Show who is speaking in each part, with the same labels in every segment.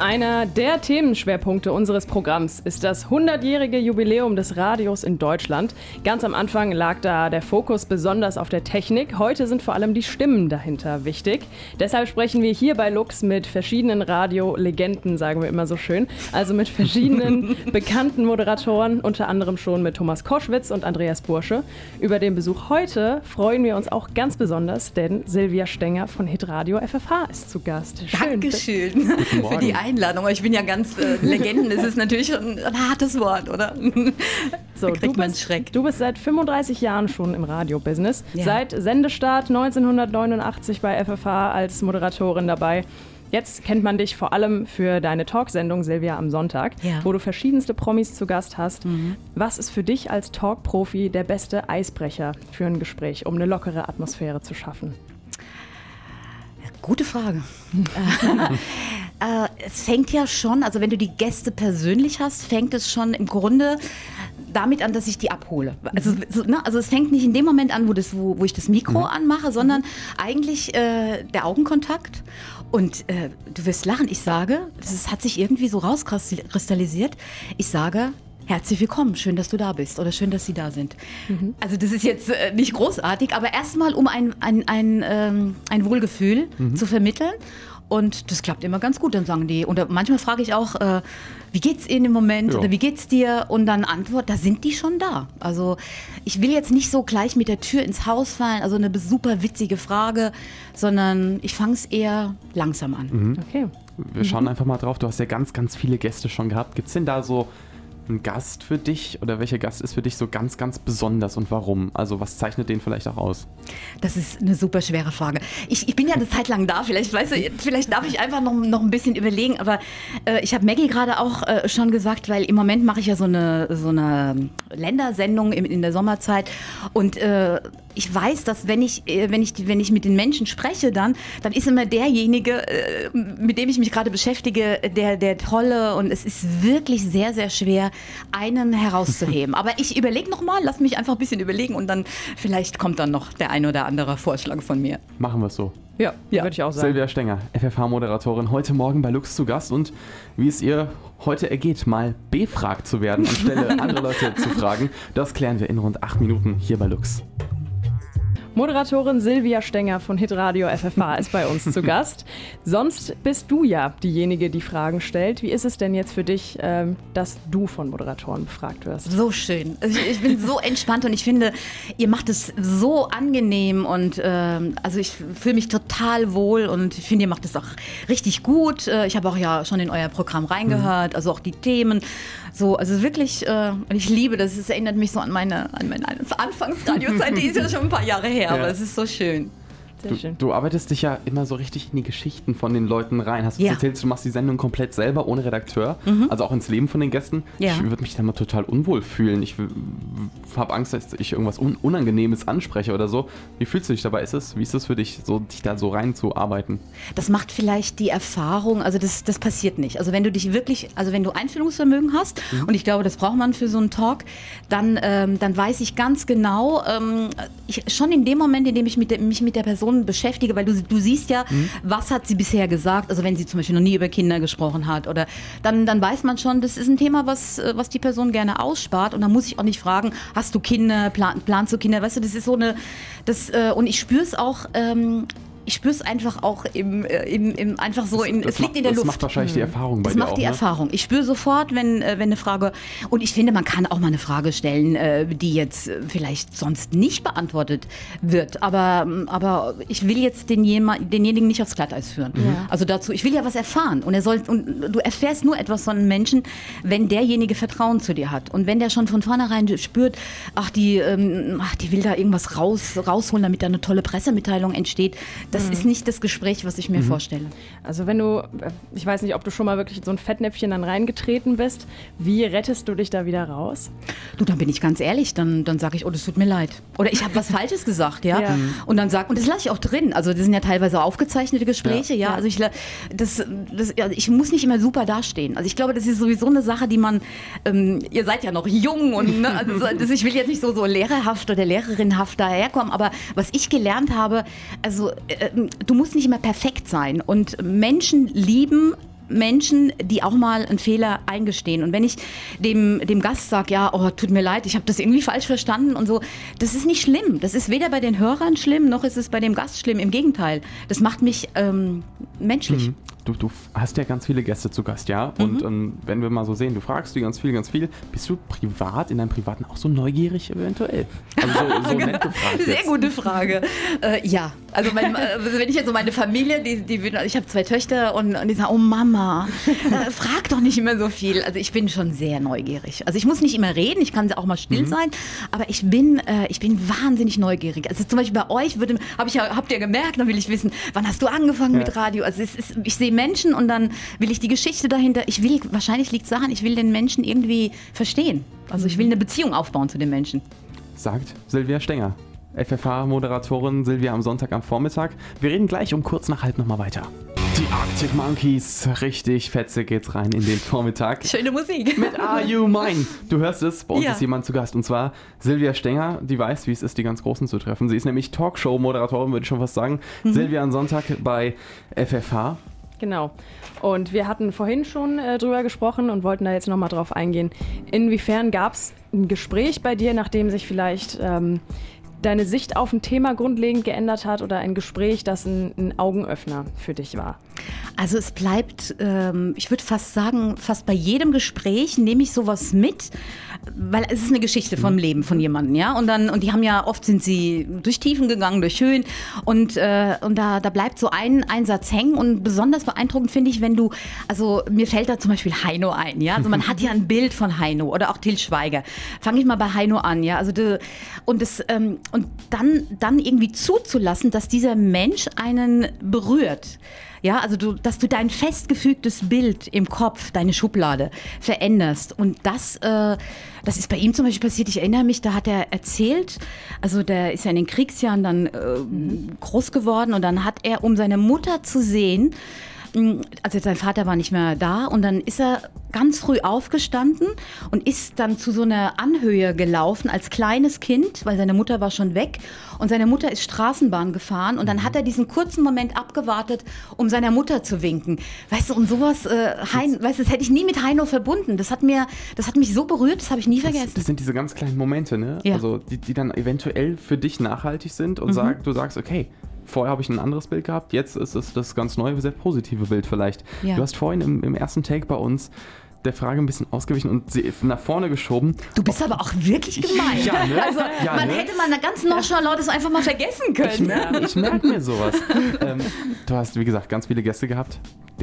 Speaker 1: Einer der Themenschwerpunkte unseres Programms ist das 100-jährige Jubiläum des Radios in Deutschland. Ganz am Anfang lag da der Fokus besonders auf der Technik. Heute sind vor allem die Stimmen dahinter wichtig. Deshalb sprechen wir hier bei Lux mit verschiedenen Radiolegenden, sagen wir immer so schön. Also mit verschiedenen bekannten Moderatoren, unter anderem schon mit Thomas Koschwitz und Andreas Bursche. Über den Besuch heute freuen wir uns auch ganz besonders, denn Silvia Stenger von Hitradio FFH ist zu Gast.
Speaker 2: Schön. Dankeschön für die Einladung. Ich bin ja ganz äh, Legenden. Es ist natürlich schon ein hartes Wort, oder?
Speaker 1: So, du bist, Schreck. du bist seit 35 Jahren schon im Radiobusiness. Ja. Seit Sendestart 1989 bei FFH als Moderatorin dabei. Jetzt kennt man dich vor allem für deine Talksendung Silvia am Sonntag, ja. wo du verschiedenste Promis zu Gast hast. Mhm. Was ist für dich als Talkprofi der beste Eisbrecher für ein Gespräch, um eine lockere Atmosphäre zu schaffen?
Speaker 2: Gute Frage. äh, es fängt ja schon, also wenn du die Gäste persönlich hast, fängt es schon im Grunde damit an, dass ich die abhole. Also, mhm. so, ne? also es fängt nicht in dem Moment an, wo, das, wo, wo ich das Mikro mhm. anmache, sondern eigentlich äh, der Augenkontakt. Und äh, du wirst lachen, ich sage, das hat sich irgendwie so rauskristallisiert, ich sage, Herzlich willkommen, schön, dass du da bist oder schön, dass Sie da sind. Mhm. Also das ist jetzt äh, nicht großartig, aber erstmal, um ein, ein, ein, ähm, ein Wohlgefühl mhm. zu vermitteln. Und das klappt immer ganz gut. Dann sagen die, und manchmal frage ich auch, äh, wie geht's Ihnen im Moment ja. oder wie geht's dir? Und dann Antwort, da sind die schon da. Also ich will jetzt nicht so gleich mit der Tür ins Haus fallen, also eine super witzige Frage, sondern ich fange es eher langsam an.
Speaker 3: Mhm. Okay. Wir schauen mhm. einfach mal drauf. Du hast ja ganz, ganz viele Gäste schon gehabt. Gibt es denn da so ein Gast für dich oder welcher Gast ist für dich so ganz, ganz besonders und warum? Also was zeichnet den vielleicht auch aus?
Speaker 2: Das ist eine super schwere Frage. Ich, ich bin ja eine Zeit lang da, vielleicht, weißt du, vielleicht darf ich einfach noch, noch ein bisschen überlegen, aber äh, ich habe Maggie gerade auch äh, schon gesagt, weil im Moment mache ich ja so eine, so eine Ländersendung in, in der Sommerzeit und äh, ich weiß, dass wenn ich, äh, wenn, ich, wenn ich mit den Menschen spreche, dann, dann ist immer derjenige, äh, mit dem ich mich gerade beschäftige, der, der Tolle. Und es ist wirklich sehr, sehr schwer, einen herauszuheben. Aber ich überlege nochmal, lass mich einfach ein bisschen überlegen und dann vielleicht kommt dann noch der ein oder andere Vorschlag von mir.
Speaker 3: Machen wir es so.
Speaker 1: Ja, ja. würde ich auch sagen.
Speaker 3: Silvia Stenger, FFH-Moderatorin, heute Morgen bei Lux zu Gast und wie es ihr heute ergeht, mal befragt zu werden, anstelle andere Leute zu fragen, das klären wir in rund acht Minuten hier bei Lux.
Speaker 1: Moderatorin Silvia Stenger von Hitradio FFH ist bei uns zu Gast. Sonst bist du ja diejenige, die Fragen stellt. Wie ist es denn jetzt für dich, ähm, dass du von Moderatoren befragt wirst?
Speaker 2: So schön. Ich bin so entspannt und ich finde, ihr macht es so angenehm und ähm, also ich fühle mich total wohl und ich finde, ihr macht es auch richtig gut. Äh, ich habe auch ja schon in euer Programm reingehört, mhm. also auch die Themen. So, also wirklich, äh, ich liebe das. Es erinnert mich so an meine, an meine Anfangsradiozeit, die ist ja schon ein paar Jahre her, ja. aber es ist so schön.
Speaker 3: Sehr du, schön. du arbeitest dich ja immer so richtig in die Geschichten von den Leuten rein. Hast du ja. erzählt, du machst die Sendung komplett selber, ohne Redakteur, mhm. also auch ins Leben von den Gästen. Ja. Ich würde mich da mal total unwohl fühlen. Ich habe Angst, dass ich irgendwas Un Unangenehmes anspreche oder so. Wie fühlst du dich dabei? Ist es, wie ist es für dich, so, dich da so reinzuarbeiten?
Speaker 2: Das macht vielleicht die Erfahrung, also das, das passiert nicht. Also wenn du dich wirklich, also wenn du Einfühlungsvermögen hast, mhm. und ich glaube, das braucht man für so einen Talk, dann, ähm, dann weiß ich ganz genau, ähm, ich, schon in dem Moment, in dem ich mit der, mich mit der Person Person beschäftige, weil du, du siehst ja, mhm. was hat sie bisher gesagt, also wenn sie zum Beispiel noch nie über Kinder gesprochen hat oder dann, dann weiß man schon, das ist ein Thema, was, äh, was die Person gerne ausspart. Und dann muss ich auch nicht fragen, hast du Kinder, plan, planst du Kinder, weißt du, das ist so eine, das, äh, und ich spüre es auch, ähm, ich spüre es einfach auch im, äh, im, im, einfach so, in, es liegt
Speaker 3: macht,
Speaker 2: in der
Speaker 3: das
Speaker 2: Luft.
Speaker 3: Das macht wahrscheinlich die Erfahrung
Speaker 2: bei
Speaker 3: das
Speaker 2: dir macht auch, die ne? Erfahrung. Ich spüre sofort, wenn, äh, wenn eine Frage, und ich finde, man kann auch mal eine Frage stellen, äh, die jetzt vielleicht sonst nicht beantwortet wird, aber, aber ich will jetzt den denjenigen nicht aufs Glatteis führen. Mhm. Also dazu, ich will ja was erfahren und er soll, und du erfährst nur etwas von einem Menschen, wenn derjenige Vertrauen zu dir hat und wenn der schon von vornherein spürt, ach, die, ähm, ach, die will da irgendwas raus, rausholen, damit da eine tolle Pressemitteilung entsteht, das mhm. ist nicht das Gespräch, Gespräch, was ich mir mhm. vorstelle.
Speaker 1: Also wenn du, ich weiß nicht, ob du schon mal wirklich in so ein Fettnäpfchen dann reingetreten bist, wie rettest du dich da wieder raus?
Speaker 2: Du, dann bin ich ganz ehrlich, dann, dann sage ich, oh, das tut mir leid. Oder ich habe was Falsches gesagt, ja. ja. Und dann sag, und das lasse ich auch drin. Also das sind ja teilweise aufgezeichnete Gespräche, ja. ja. Also ich, das, das, ja, ich muss nicht immer super dastehen. Also ich glaube, das ist sowieso eine Sache, die man, ähm, ihr seid ja noch jung und ne, also das, ich will jetzt nicht so, so lehrerhaft oder lehrerinhaft daherkommen, aber was ich gelernt habe, also äh, du musst nicht immer perfekt sein. Und Menschen lieben Menschen, die auch mal einen Fehler eingestehen. Und wenn ich dem, dem Gast sage, ja, oh, tut mir leid, ich habe das irgendwie falsch verstanden und so, das ist nicht schlimm. Das ist weder bei den Hörern schlimm, noch ist es bei dem Gast schlimm. Im Gegenteil, das macht mich ähm, menschlich. Mhm
Speaker 3: du, du hast ja ganz viele Gäste zu Gast, ja? Und, mhm. und wenn wir mal so sehen, du fragst die ganz viel, ganz viel, bist du privat, in deinem Privaten auch so neugierig eventuell?
Speaker 2: Also so, so genau. nett gefragt. Sehr gute Frage. Äh, ja, also mein, also wenn ich jetzt so meine Familie, die, die ich habe zwei Töchter und, und, die sagen, oh Mama, äh, frag doch nicht immer so viel. Also ich bin schon sehr neugierig. Also ich muss nicht immer reden, ich kann auch mal still mhm. sein, aber ich bin, äh, ich bin wahnsinnig neugierig. Also zum Beispiel bei euch würde, hab ich, habt ihr gemerkt, dann will ich wissen, wann hast du angefangen ja. mit Radio? Also ist, ich sehe Menschen und dann will ich die Geschichte dahinter. Ich will, wahrscheinlich liegt es daran, ich will den Menschen irgendwie verstehen. Also ich will eine Beziehung aufbauen zu den Menschen.
Speaker 3: Sagt Silvia Stenger. FFH-Moderatorin Silvia am Sonntag am Vormittag. Wir reden gleich um kurz nach halb nochmal weiter. Die Arctic Monkeys, richtig fetze geht's rein in den Vormittag.
Speaker 2: Schöne Musik.
Speaker 3: Mit Are You Mine? Du hörst es, bei uns ja. ist jemand zu Gast und zwar Silvia Stenger, die weiß, wie es ist, die ganz Großen zu treffen. Sie ist nämlich Talkshow-Moderatorin, würde ich schon fast sagen. Mhm. Silvia am Sonntag bei FFH.
Speaker 1: Genau. Und wir hatten vorhin schon äh, drüber gesprochen und wollten da jetzt nochmal drauf eingehen. Inwiefern gab es ein Gespräch bei dir, nachdem sich vielleicht ähm, deine Sicht auf ein Thema grundlegend geändert hat oder ein Gespräch, das ein, ein Augenöffner für dich war?
Speaker 2: Also es bleibt, ähm, ich würde fast sagen, fast bei jedem Gespräch nehme ich sowas mit, weil es ist eine Geschichte vom mhm. Leben von jemandem, ja. Und dann und die haben ja oft sind sie durch Tiefen gegangen, durch Höhen und äh, und da da bleibt so ein Einsatz hängen und besonders beeindruckend finde ich, wenn du, also mir fällt da zum Beispiel Heino ein, ja. Also man hat ja ein Bild von Heino oder auch Til Schweiger. Fange ich mal bei Heino an, ja. Also de, und das ähm, und dann dann irgendwie zuzulassen, dass dieser Mensch einen berührt. Ja, also du, dass du dein festgefügtes Bild im Kopf, deine Schublade veränderst. Und das, äh, das ist bei ihm zum Beispiel passiert. Ich erinnere mich, da hat er erzählt, also der ist ja in den Kriegsjahren dann äh, groß geworden und dann hat er, um seine Mutter zu sehen, also sein Vater war nicht mehr da und dann ist er ganz früh aufgestanden und ist dann zu so einer Anhöhe gelaufen als kleines Kind, weil seine Mutter war schon weg und seine Mutter ist Straßenbahn gefahren und dann mhm. hat er diesen kurzen Moment abgewartet, um seiner Mutter zu winken. Weißt du, und sowas, äh, hein, weißt du, das hätte ich nie mit Heino verbunden. Das hat mir, das hat mich so berührt, das habe ich nie vergessen. Das,
Speaker 3: das, sind diese ganz kleinen Momente, ne? Ja. Also die, die dann eventuell für dich nachhaltig sind und mhm. sag, du sagst, okay, vorher habe ich ein anderes Bild gehabt, jetzt ist es das ganz neue, sehr positive Bild vielleicht. Ja. Du hast vorhin im, im ersten Take bei uns der Frage ein bisschen ausgewichen und sie nach vorne geschoben.
Speaker 2: Du bist aber auch wirklich gemein. Ja, ne? Also ja, man ne? hätte mal eine ganz nonchalant das einfach mal vergessen können. Ich
Speaker 3: merke merk mir sowas. ähm, du hast, wie gesagt, ganz viele Gäste gehabt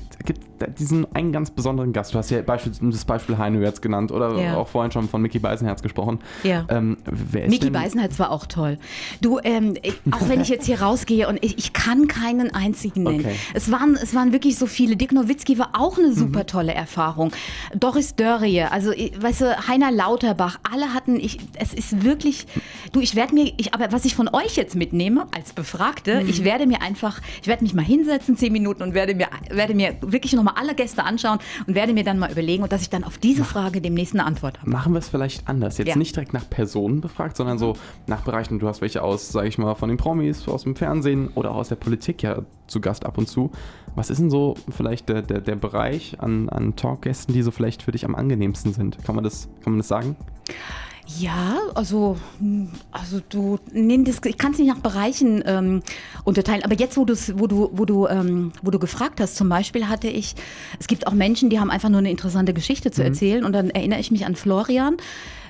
Speaker 3: gibt diesen einen ganz besonderen Gast. Du hast ja Beispiel, das Beispiel Heino jetzt genannt oder ja. auch vorhin schon von Mickey Beisenherz gesprochen.
Speaker 2: Ja. Ähm, Mickey Beisenherz war auch toll. Du, ähm, auch wenn ich jetzt hier rausgehe und ich, ich kann keinen einzigen nennen. Okay. Es, waren, es waren wirklich so viele. Dick Nowitzki war auch eine super mhm. tolle Erfahrung. Doris Dörrie, also weißt du, Heiner Lauterbach, alle hatten, ich, es ist wirklich, du, ich werde mir, ich, aber was ich von euch jetzt mitnehme als Befragte, mhm. ich werde mir einfach, ich werde mich mal hinsetzen, zehn Minuten und werde mir, werde mir mir wirklich nochmal alle Gäste anschauen und werde mir dann mal überlegen und dass ich dann auf diese Frage demnächst eine Antwort habe.
Speaker 3: Machen wir es vielleicht anders. Jetzt ja. nicht direkt nach Personen befragt, sondern so nach Bereichen. Du hast welche aus, sage ich mal, von den Promis, aus dem Fernsehen oder auch aus der Politik ja zu Gast ab und zu. Was ist denn so vielleicht der, der, der Bereich an, an Talkgästen, die so vielleicht für dich am angenehmsten sind? Kann man das, kann man das sagen?
Speaker 2: Ja, also, also du, nee, das, ich kann es nicht nach Bereichen ähm, unterteilen, aber jetzt, wo, wo, du, wo, du, ähm, wo du gefragt hast, zum Beispiel hatte ich, es gibt auch Menschen, die haben einfach nur eine interessante Geschichte zu mhm. erzählen und dann erinnere ich mich an Florian,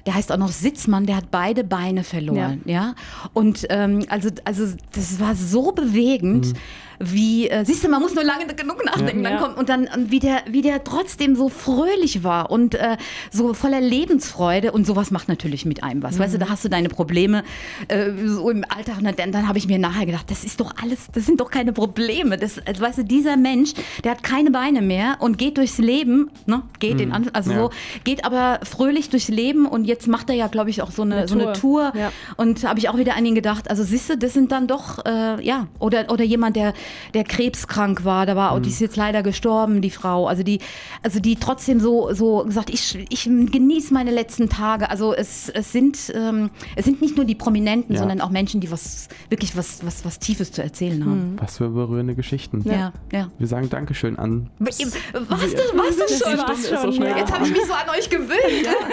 Speaker 2: der heißt auch noch Sitzmann, der hat beide Beine verloren, ja. ja? Und ähm, also, also das war so bewegend. Mhm wie, äh, siehst du, man muss nur lange genug nachdenken, ja. dann kommt, und dann, wie der, wie der trotzdem so fröhlich war und äh, so voller Lebensfreude und sowas macht natürlich mit einem was. Mhm. Weißt du, da hast du deine Probleme äh, so im Alltag und dann, dann habe ich mir nachher gedacht, das ist doch alles, das sind doch keine Probleme. Das, also, weißt du, dieser Mensch, der hat keine Beine mehr und geht durchs Leben, ne, geht mhm. in, also ja. so, geht aber fröhlich durchs Leben und jetzt macht er ja, glaube ich, auch so eine, eine so eine Tour. Ja. Und habe ich auch wieder an ihn gedacht, also siehst du, das sind dann doch, äh, ja, oder, oder jemand, der der krebskrank war. Da war, mhm. die ist jetzt leider gestorben, die Frau. Also die, also die trotzdem so, so gesagt, ich, ich genieße meine letzten Tage. Also es, es sind, ähm, es sind nicht nur die Prominenten, ja. sondern auch Menschen, die was wirklich was, was, was Tiefes zu erzählen haben.
Speaker 3: Mhm. Was für berührende Geschichten.
Speaker 2: Ja, ja.
Speaker 3: Wir sagen Dankeschön an.
Speaker 2: Was, das, was das schon? Das schon so Jetzt habe ich mich so an euch gewöhnt.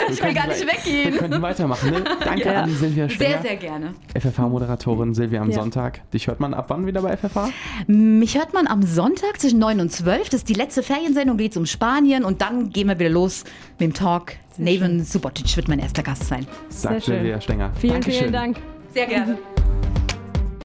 Speaker 2: ich will gar nicht weggehen.
Speaker 3: Wir könnten weitermachen. Ne? Danke an Silvia Stenger.
Speaker 2: Sehr, sehr gerne.
Speaker 3: FFH-Moderatorin Silvia am Sonntag. Dich hört man ab wann wieder bei FFH?
Speaker 2: Mich hört man am Sonntag zwischen 9 und 12. Das ist die letzte Feriensendung, geht es um Spanien und dann gehen wir wieder los mit dem Talk. Neven Subotic wird mein erster Gast sein.
Speaker 3: Sagt Silvia Stenger.
Speaker 1: Vielen, Dankeschön. vielen Dank.
Speaker 2: Sehr gerne.